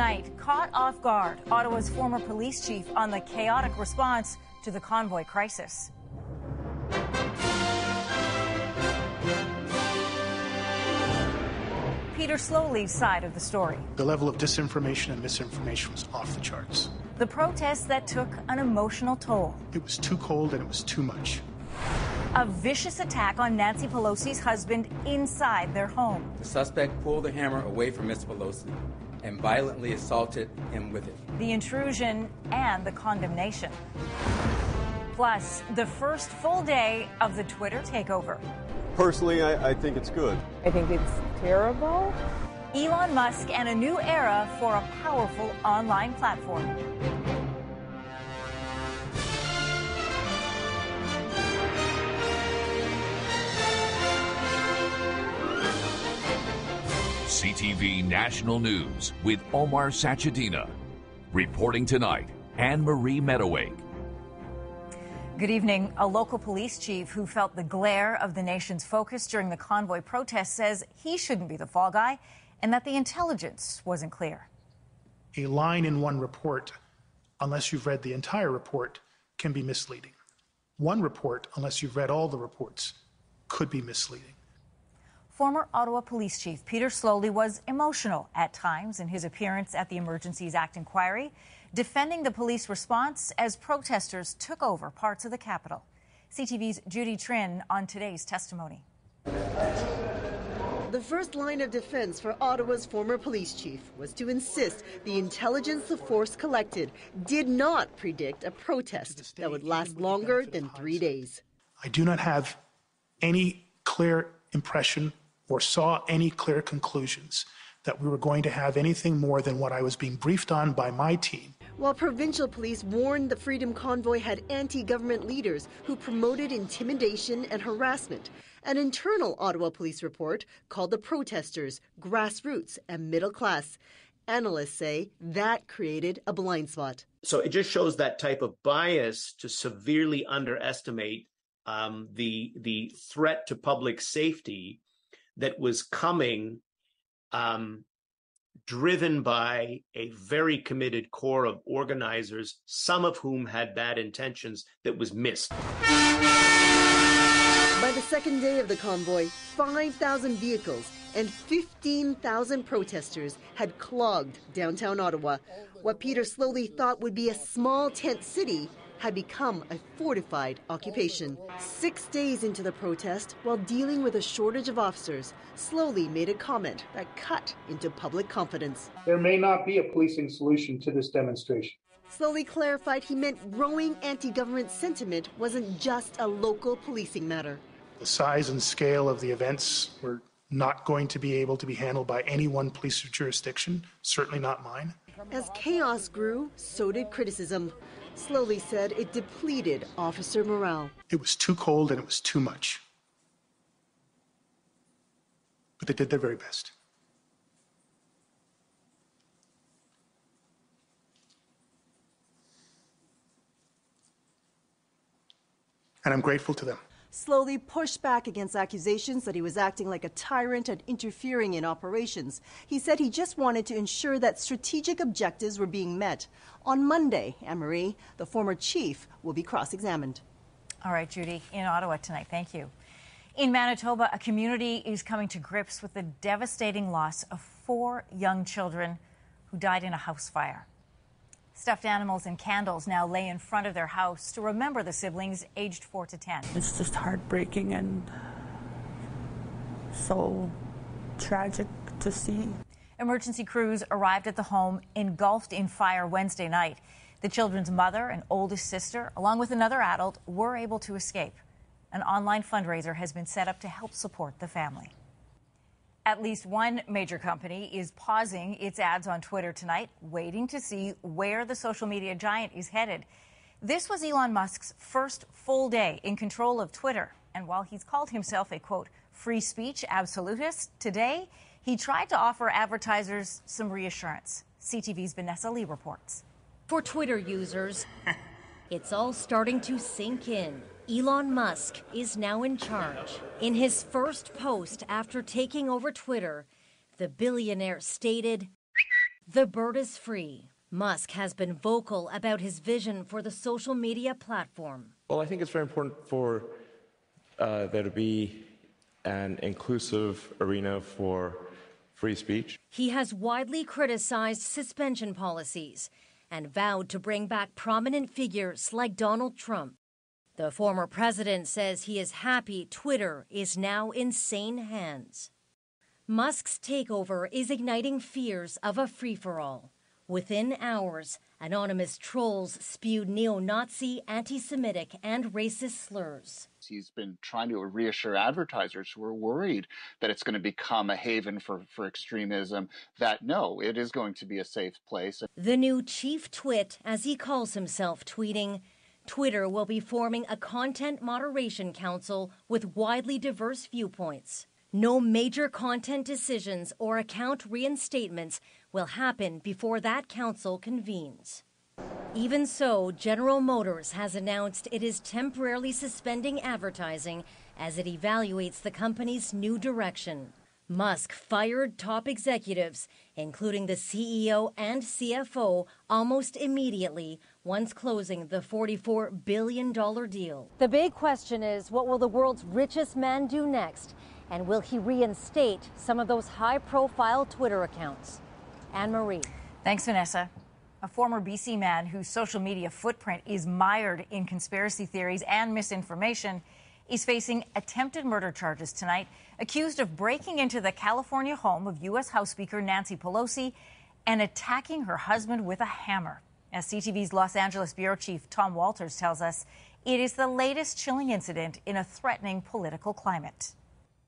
tonight, caught off guard, Ottawa's former police chief on the chaotic response to the convoy crisis. Peter Sloly's side of the story. The level of disinformation and misinformation was off the charts. The protests that took an emotional toll. It was too cold and it was too much. A vicious attack on Nancy Pelosi's husband inside their home. The suspect pulled the hammer away from Ms. Pelosi and violently assaulted him with it. The intrusion and the condemnation. Plus, the first full day of the Twitter takeover. Personally, I, I think it's good. I think it's terrible. Elon Musk and a new era for a powerful online platform. CTV National News with Omar Sachedina. Reporting tonight, Anne Marie Mediwake. Good evening. A local police chief who felt the glare of the nation's focus during the convoy protest says he shouldn't be the fall guy and that the intelligence wasn't clear. A line in one report, unless you've read the entire report, can be misleading. One report, unless you've read all the reports, could be misleading. Former Ottawa Police Chief Peter Sloly was emotional at times in his appearance at the Emergencies Act inquiry defending the police response as protesters took over parts of the capital. CTV's Judy Trinh on today's testimony. The first line of defense for Ottawa's former police chief was to insist the intelligence the force collected did not predict a protest that would last longer than three days. I do not have any clear impression or saw any clear conclusions that we were going to have anything more than what I was being briefed on by my team while provincial police warned the Freedom Convoy had anti government leaders who promoted intimidation and harassment. An internal Ottawa police report called the protesters grassroots and middle class. Analysts say that created a blind spot. So it just shows that type of bias to severely underestimate um, the the threat to public safety that was coming um, driven by a very committed core of organizers, some of whom had bad intentions that was missed. By the second day of the convoy, 5,000 vehicles and 15,000 protesters had clogged downtown Ottawa. What Peter Sloly thought would be a small tent city had become a fortified occupation. Six days into the protest, while dealing with a shortage of officers, Sloly made a comment that cut into public confidence. There may not be a policing solution to this demonstration. Sloly clarified he meant growing anti government sentiment wasn't just a local policing matter. The size and scale of the events were not going to be able to be handled by any one police jurisdiction, certainly not mine. As chaos grew, so did criticism. Sloly said it depleted officer morale. It was too cold and it was too much. But they did their very best. And I'm grateful to them. Sloly pushed back against accusations that he was acting like a tyrant and interfering in operations. He said he just wanted to ensure that strategic objectives were being met. On Monday, Anne-Marie, the former chief, will be cross-examined. All right, Judy, in Ottawa tonight. Thank you. In Manitoba, a community is coming to grips with the devastating loss of four young children who died in a house fire. Stuffed animals and candles now lay in front of their house to remember the siblings aged 4 to 10. It's just heartbreaking and so tragic to see. Emergency crews arrived at the home engulfed in fire Wednesday night. The children's mother and oldest sister, along with another adult, were able to escape. An online fundraiser has been set up to help support the family. At least one major company is pausing its ads on Twitter tonight, waiting to see where the social media giant is headed. This was Elon Musk's first full day in control of Twitter. And while he's called himself a quote, free speech absolutist, today he tried to offer advertisers some reassurance. CTV's Vanessa Lee reports. For Twitter users, it's all starting to sink in. Elon Musk is now in charge. In his first post after taking over Twitter, the billionaire stated, The bird is free. Musk has been vocal about his vision for the social media platform. Well, I think it's very important for uh, there to be an inclusive arena for free speech. He has widely criticized suspension policies and vowed to bring back prominent figures like Donald Trump. The former president says he is happy Twitter is now in sane hands. Musk's takeover is igniting fears of a free for all. Within hours, anonymous trolls spewed neo Nazi, anti Semitic, and racist slurs. He's been trying to reassure advertisers who are worried that it's going to become a haven for, for extremism that no, it is going to be a safe place. The new chief twit, as he calls himself, tweeting, Twitter will be forming a content moderation council with widely diverse viewpoints. No major content decisions or account reinstatements will happen before that council convenes. Even so, General Motors has announced it is temporarily suspending advertising as it evaluates the company's new direction. Musk fired top executives, including the CEO and CFO, almost immediately once closing the $44 billion deal. The big question is what will the world's richest man do next? And will he reinstate some of those high profile Twitter accounts? Anne Marie. Thanks, Vanessa. A former BC man whose social media footprint is mired in conspiracy theories and misinformation is facing attempted murder charges tonight, accused of breaking into the California home of U.S. House Speaker Nancy Pelosi and attacking her husband with a hammer. As CTV's Los Angeles bureau chief Tom Walters tells us, it is the latest chilling incident in a threatening political climate.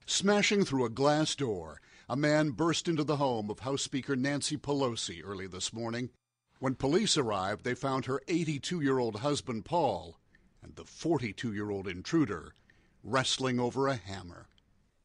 Smashing through a glass door, a man burst into the home of House Speaker Nancy Pelosi early this morning. When police arrived, they found her 82 year old husband, Paul, and the 42 year old intruder wrestling over a hammer.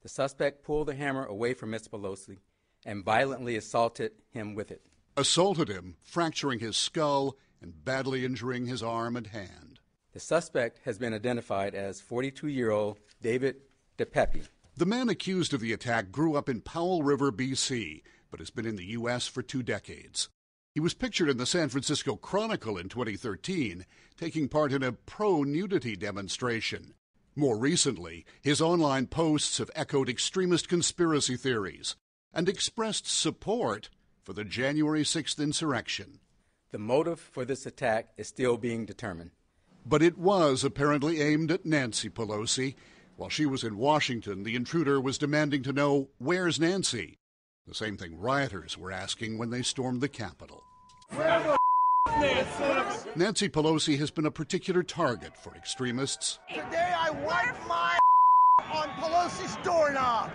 The suspect pulled the hammer away from Ms. Pelosi and violently assaulted him with it. Assaulted him, fracturing his skull and badly injuring his arm and hand. The suspect has been identified as 42 year old David DePape. The man accused of the attack grew up in Powell River, B.C., but has been in the U.S. for two decades. He was pictured in the San Francisco Chronicle in 2013, taking part in a pro nudity demonstration. More recently, his online posts have echoed extremist conspiracy theories and expressed support for the January 6th insurrection. The motive for this attack is still being determined. But it was apparently aimed at Nancy Pelosi. While she was in Washington, the intruder was demanding to know, Where's Nancy? The same thing rioters were asking when they stormed the Capitol. Where the Nancy? Nancy Pelosi has been a particular target for extremists. Today I wiped my on Pelosi's doorknob.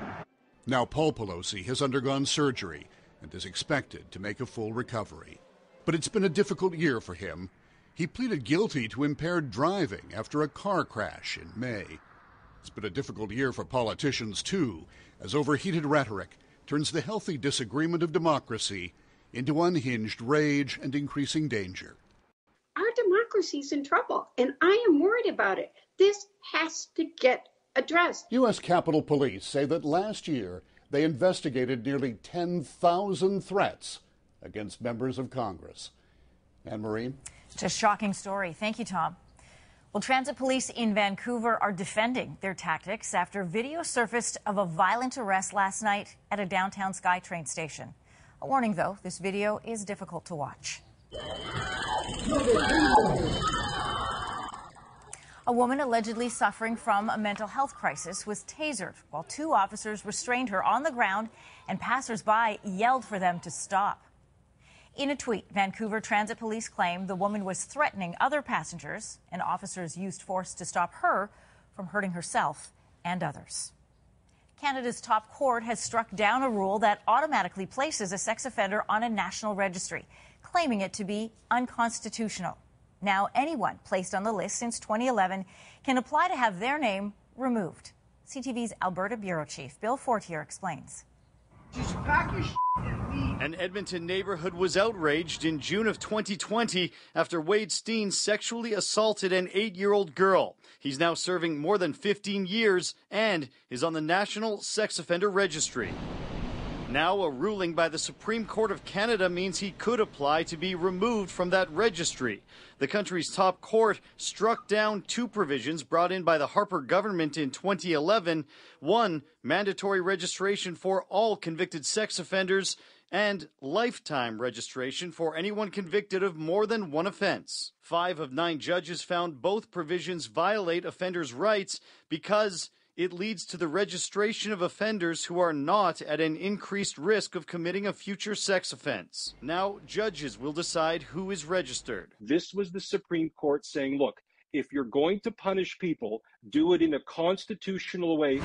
Now, Paul Pelosi has undergone surgery and is expected to make a full recovery. But it's been a difficult year for him. He pleaded guilty to impaired driving after a car crash in May. It's been a difficult year for politicians, too, as overheated rhetoric turns the healthy disagreement of democracy into unhinged rage and increasing danger. Our democracy's in trouble, and I am worried about it. This has to get addressed. U.S. Capitol Police say that last year they investigated nearly 10,000 threats against members of Congress. Anne Marie? It's a shocking story. Thank you, Tom. Well, transit police in Vancouver are defending their tactics after video surfaced of a violent arrest last night at a downtown SkyTrain station. A warning, though, this video is difficult to watch. A woman allegedly suffering from a mental health crisis was tasered while two officers restrained her on the ground and passersby yelled for them to stop. In a tweet, Vancouver Transit Police claimed the woman was threatening other passengers, and officers used force to stop her from hurting herself and others. Canada's top court has struck down a rule that automatically places a sex offender on a national registry, claiming it to be unconstitutional. Now, anyone placed on the list since 2011 can apply to have their name removed. CTV's Alberta Bureau Chief Bill Fortier explains. Just pack your An Edmonton neighborhood was outraged in June of 2020 after Wade Steen sexually assaulted an eight year old girl. He's now serving more than 15 years and is on the National Sex Offender Registry. Now, a ruling by the Supreme Court of Canada means he could apply to be removed from that registry. The country's top court struck down two provisions brought in by the Harper government in 2011 one, mandatory registration for all convicted sex offenders, and lifetime registration for anyone convicted of more than one offense. Five of nine judges found both provisions violate offenders' rights because it leads to the registration of offenders who are not at an increased risk of committing a future sex offense. Now, judges will decide who is registered. This was the Supreme Court saying, look, if you're going to punish people, do it in a constitutional way.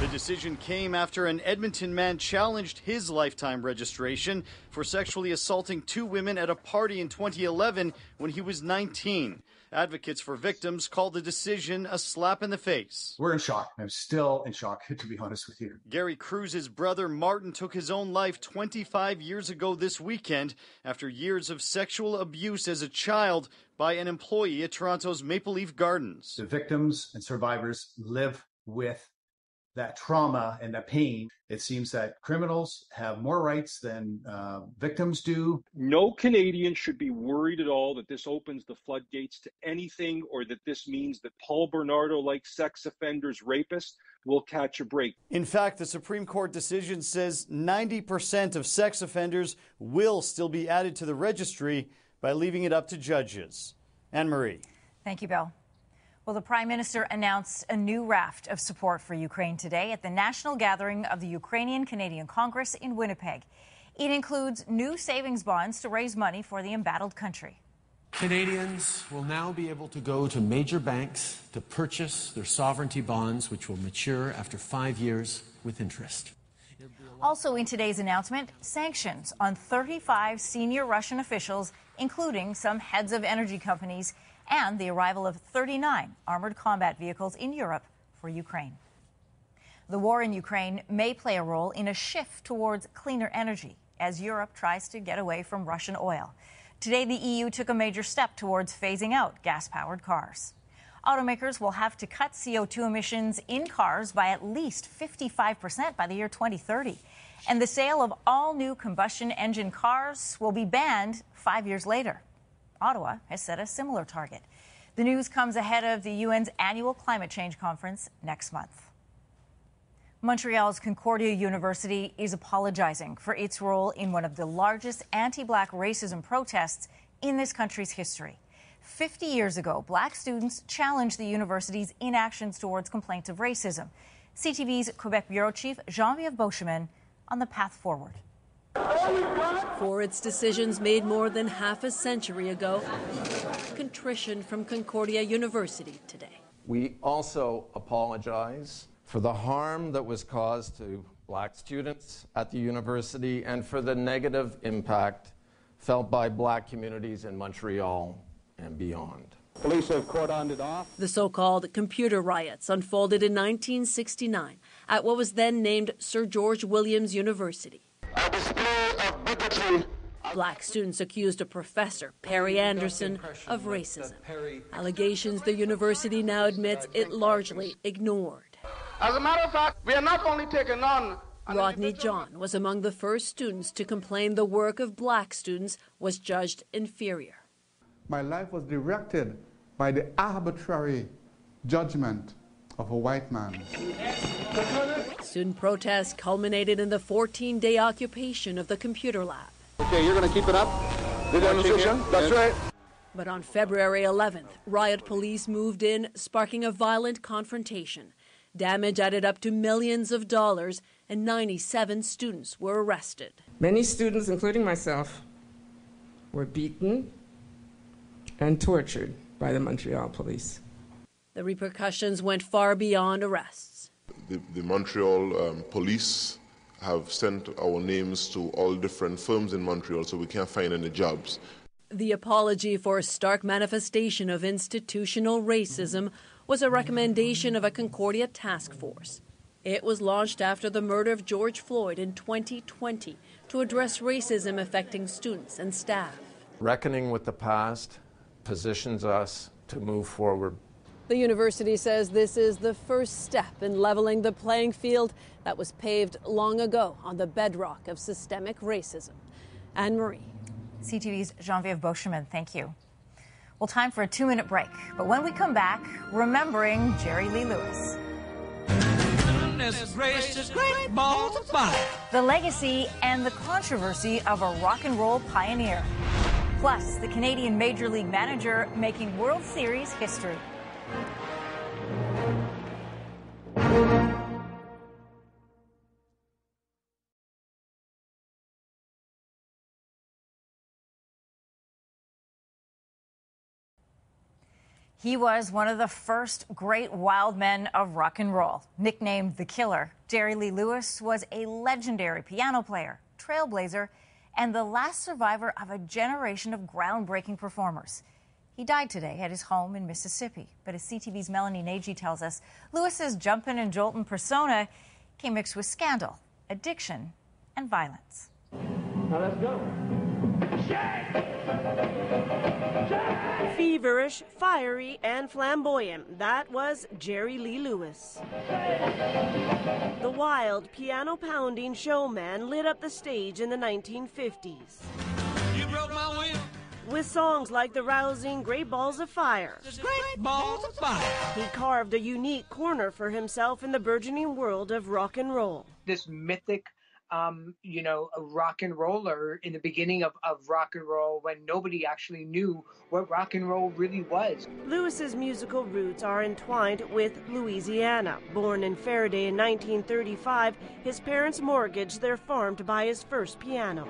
The decision came after an Edmonton man challenged his lifetime registration for sexually assaulting two women at a party in 2011 when he was 19. Advocates for victims called the decision a slap in the face. We're in shock. I'm still in shock, to be honest with you. Gary Kruze's brother Martin took his own life 25 years ago this weekend after years of sexual abuse as a child by an employee at Toronto's Maple Leaf Gardens. The victims and survivors live with that trauma and that pain. It seems that criminals have more rights than uh, victims do. No Canadian should be worried at all that this opens the floodgates to anything or that this means that Paul Bernardo, like sex offenders, rapists, will catch a break. In fact, the Supreme Court decision says 90% of sex offenders will still be added to the registry by leaving it up to judges. Anne Marie. Thank you, Bill. Well, the Prime Minister announced a new raft of support for Ukraine today at the national gathering of the Ukrainian Canadian Congress in Winnipeg. It includes new savings bonds to raise money for the embattled country. Canadians will now be able to go to major banks to purchase their sovereignty bonds, which will mature after five years with interest. Also, in today's announcement, sanctions on 35 senior Russian officials, including some heads of energy companies and the arrival of 39 armored combat vehicles in Europe for Ukraine. The war in Ukraine may play a role in a shift towards cleaner energy as Europe tries to get away from Russian oil. Today, the EU took a major step towards phasing out gas powered cars. Automakers will have to cut CO2 emissions in cars by at least 55% by the year 2030. And the sale of all new combustion engine cars will be banned five years later. Ottawa has set a similar target. The news comes ahead of the UN's annual climate change conference next month. Montreal's Concordia University is apologizing for its role in one of the largest anti black racism protests in this country's history. 50 years ago, black students challenged the university's inactions towards complaints of racism. CTV's Quebec Bureau Chief Genevieve Beauchemin on the path forward. For its decisions made more than half a century ago, contrition from Concordia University today. We also apologize for the harm that was caused to black students at the university and for the negative impact felt by black communities in Montreal and beyond. Police have cordoned it off. The so called computer riots unfolded in 1969 at what was then named Sir George Williams University. Black students accused a professor, Perry Anderson, of racism. Allegations the university now admits it largely ignored. As a matter of fact, we are not only taking on. Rodney John was among the first students to complain the work of black students was judged inferior. My life was directed by the arbitrary judgment of a white man. Student protests culminated in the 14 day occupation of the computer lab. Okay, you're going to keep it up? The demonstration? That's right. But on February 11th, riot police moved in, sparking a violent confrontation. Damage added up to millions of dollars, and 97 students were arrested. Many students, including myself, were beaten and tortured by the Montreal police. The repercussions went far beyond arrests. The, the Montreal um, police have sent our names to all different firms in Montreal so we can't find any jobs. The apology for a stark manifestation of institutional racism was a recommendation of a Concordia task force. It was launched after the murder of George Floyd in 2020 to address racism affecting students and staff. Reckoning with the past positions us to move forward The university says this is the first step in leveling the playing field that was paved long ago on the bedrock of systemic racism. Anne Marie. CTV's Genevieve Beauchemin, thank you. Well, time for a two minute break. But when we come back, remembering Jerry Lee Lewis. Gracious, great balls of fire. The legacy and the controversy of a rock and roll pioneer. Plus, the Canadian Major League manager making World Series history. He was one of the first great wild men of rock and roll. Nicknamed the Killer, Jerry Lee Lewis was a legendary piano player, trailblazer, and the last survivor of a generation of groundbreaking performers. He died today at his home in Mississippi. But as CTV's Melanie Nagy tells us, Lewis's jumpin' and joltin' persona came mixed with scandal, addiction, and violence. Now let's go. Feverish, fiery, and flamboyant, that was Jerry Lee Lewis. The wild, piano pounding showman lit up the stage in the 1950s. You broke my will. With songs like the rousing Great Balls of Fire, Great balls of fire. he carved a unique corner for himself in the burgeoning world of rock and roll. this mythic um, you know, a rock and roller in the beginning of, of rock and roll when nobody actually knew what rock and roll really was. Lewis's musical roots are entwined with Louisiana. Born in Ferriday in 1935, his parents mortgaged their farm to buy his first piano.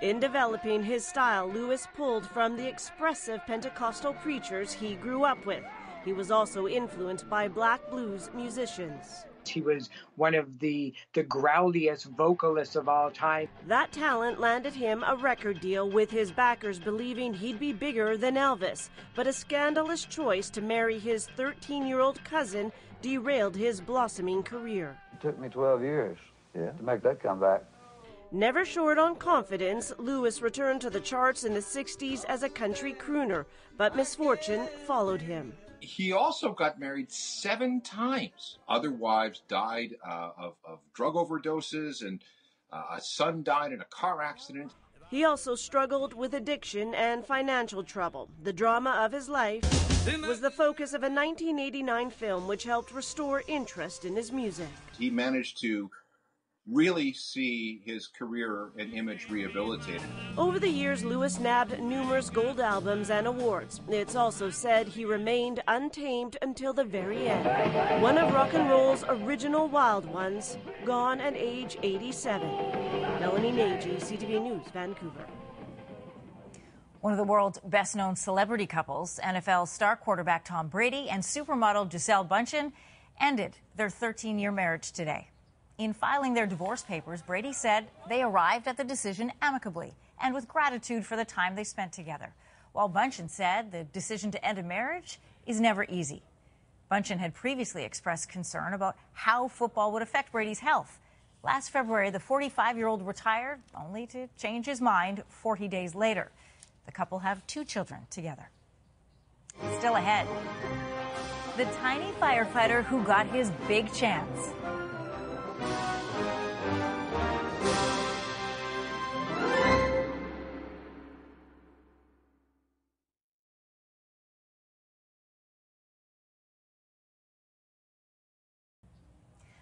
In developing his style, Lewis pulled from the expressive Pentecostal preachers he grew up with. He was also influenced by black blues musicians. He was one of the the growliest vocalists of all time. That talent landed him a record deal with his backers believing he'd be bigger than Elvis, but a scandalous choice to marry his 13 year old cousin derailed his blossoming career. It took me 12 years yeah. to make that comeback. Never short on confidence, Lewis returned to the charts in the 60s as a country crooner, but misfortune followed him. He also got married seven times. Other wives died uh, of, of drug overdoses, and uh, a son died in a car accident. He also struggled with addiction and financial trouble. The drama of his life was the focus of a 1989 film which helped restore interest in his music. He managed to really see his career and image rehabilitated. Over the years, Lewis nabbed numerous gold albums and awards. It's also said he remained untamed until the very end. One of rock and roll's original wild ones, gone at age 87. Melanie Nagy, CTV News, Vancouver. One of the world's best known celebrity couples, NFL star quarterback Tom Brady and supermodel Gisele Bundchen, ended their 13 year marriage today. In filing their divorce papers, Brady said they arrived at the decision amicably and with gratitude for the time they spent together. While Bundchen said the decision to end a marriage is never easy. Bundchen had previously expressed concern about how football would affect Brady's health. Last February, the 45 year old retired, only to change his mind 40 days later. The couple have two children together. Still ahead, the tiny firefighter who got his big chance.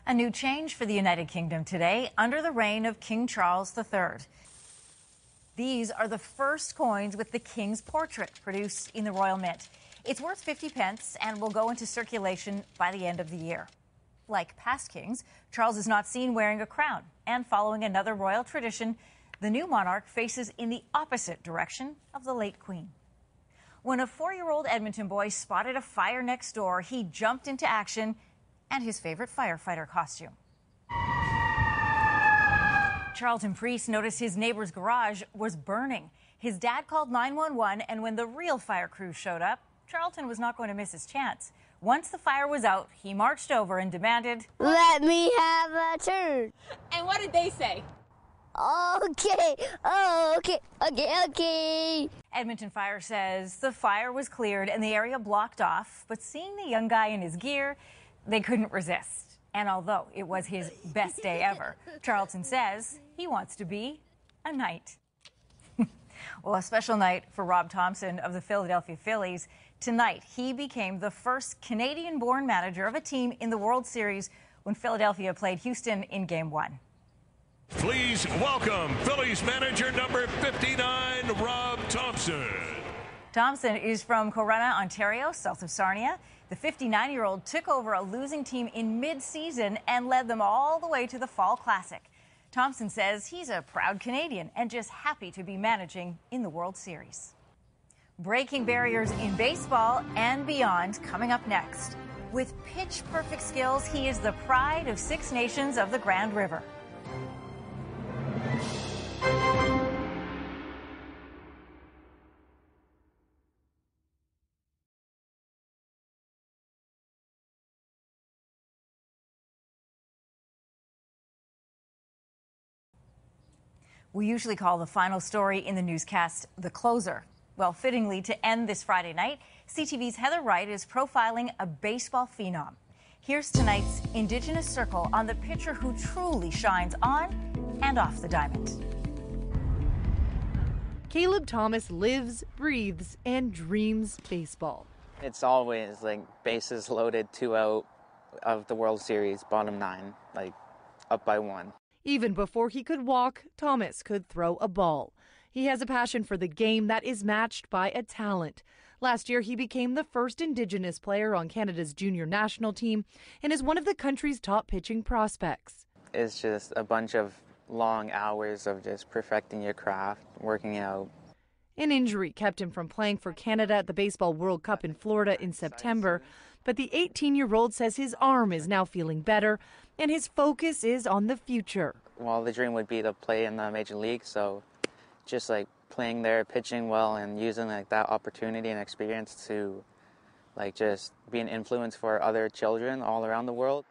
A new change for the United Kingdom today under the reign of King Charles III. These are the first coins with the King's portrait produced in the Royal Mint. It's worth 50 pence and will go into circulation by the end of the year. Like past kings, Charles is not seen wearing a crown. And following another royal tradition, the new monarch faces in the opposite direction of the late Queen. When a four year old Edmonton boy spotted a fire next door, he jumped into action and his favorite firefighter costume. Charlton Priest noticed his neighbor's garage was burning. His dad called 911, and when the real fire crew showed up, Charlton was not going to miss his chance. Once the fire was out, he marched over and demanded, Let me have a turn. And what did they say? Okay, oh, okay, okay, okay. Edmonton Fire says the fire was cleared and the area blocked off, but seeing the young guy in his gear, they couldn't resist. And although it was his best day ever, Charlton says he wants to be a knight. well, a special night for Rob Thomson of the Philadelphia Phillies. Tonight, he became the first Canadian born manager of a team in the World Series when Philadelphia played Houston in Game One. Please welcome Phillies manager number 59, Rob Thomson. Thomson is from Corunna, Ontario, south of Sarnia. The 59 year old took over a losing team in mid season and led them all the way to the Fall Classic. Thomson says he's a proud Canadian and just happy to be managing in the World Series. Breaking barriers in baseball and beyond coming up next. With pitch perfect skills, he is the pride of Six Nations of the Grand River. We usually call the final story in the newscast the closer. Well, fittingly, to end this Friday night, CTV's Heather Wright is profiling a baseball phenom. Here's tonight's Indigenous Circle on the pitcher who truly shines on and off the diamond. Caleb Thomas lives, breathes, and dreams baseball. It's always like bases loaded, two out of the World Series, bottom nine, like up by one. Even before he could walk, Thomas could throw a ball. He has a passion for the game that is matched by a talent. Last year, he became the first Indigenous player on Canada's junior national team and is one of the country's top pitching prospects. It's just a bunch of long hours of just perfecting your craft, working out. An injury kept him from playing for Canada at the Baseball World Cup in Florida in September, but the 18 year old says his arm is now feeling better and his focus is on the future. Well, the dream would be to play in the major league, so just like playing there, pitching well, and using like that opportunity and experience to like just be an influence for other children all around the world.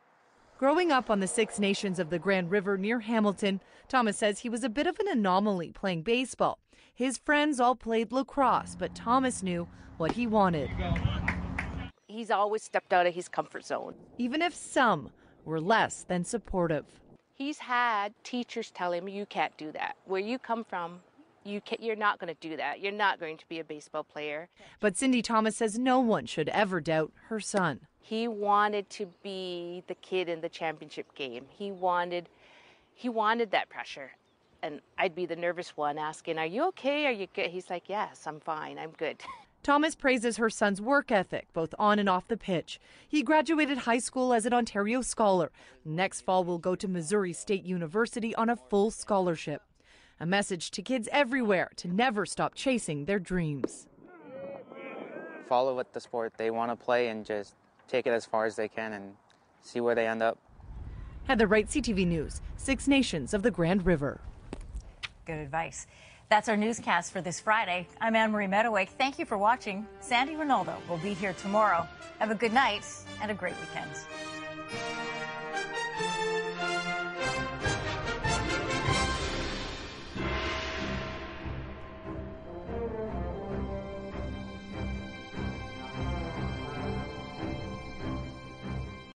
Growing up on the Six Nations of the Grand River near Hamilton, Thomas says he was a bit of an anomaly playing baseball. His friends all played lacrosse, but Thomas knew what he wanted. He's always stepped out of his comfort zone. Even if some were less than supportive. He's had teachers tell him, You can't do that. Where you come from, you can, you're not going to do that. You're not going to be a baseball player. But Cindy Thomas says no one should ever doubt her son. He wanted to be the kid in the championship game. He wanted he wanted that pressure. And I'd be the nervous one asking, "Are you okay? Are you good?" He's like, "Yes, I'm fine. I'm good." Thomas praises her son's work ethic, both on and off the pitch. He graduated high school as an Ontario scholar. Next fall will go to Missouri State University on a full scholarship. A message to kids everywhere to never stop chasing their dreams. Follow what the sport they want to play and just take it as far as they can and see where they end up. Heather Wright, CTV News, Six Nations of the Grand River. Good advice. That's our newscast for this Friday. I'm Anne Marie Mediwake. Thank you for watching. Sandie Rinaldo will be here tomorrow. Have a good night and a great weekend.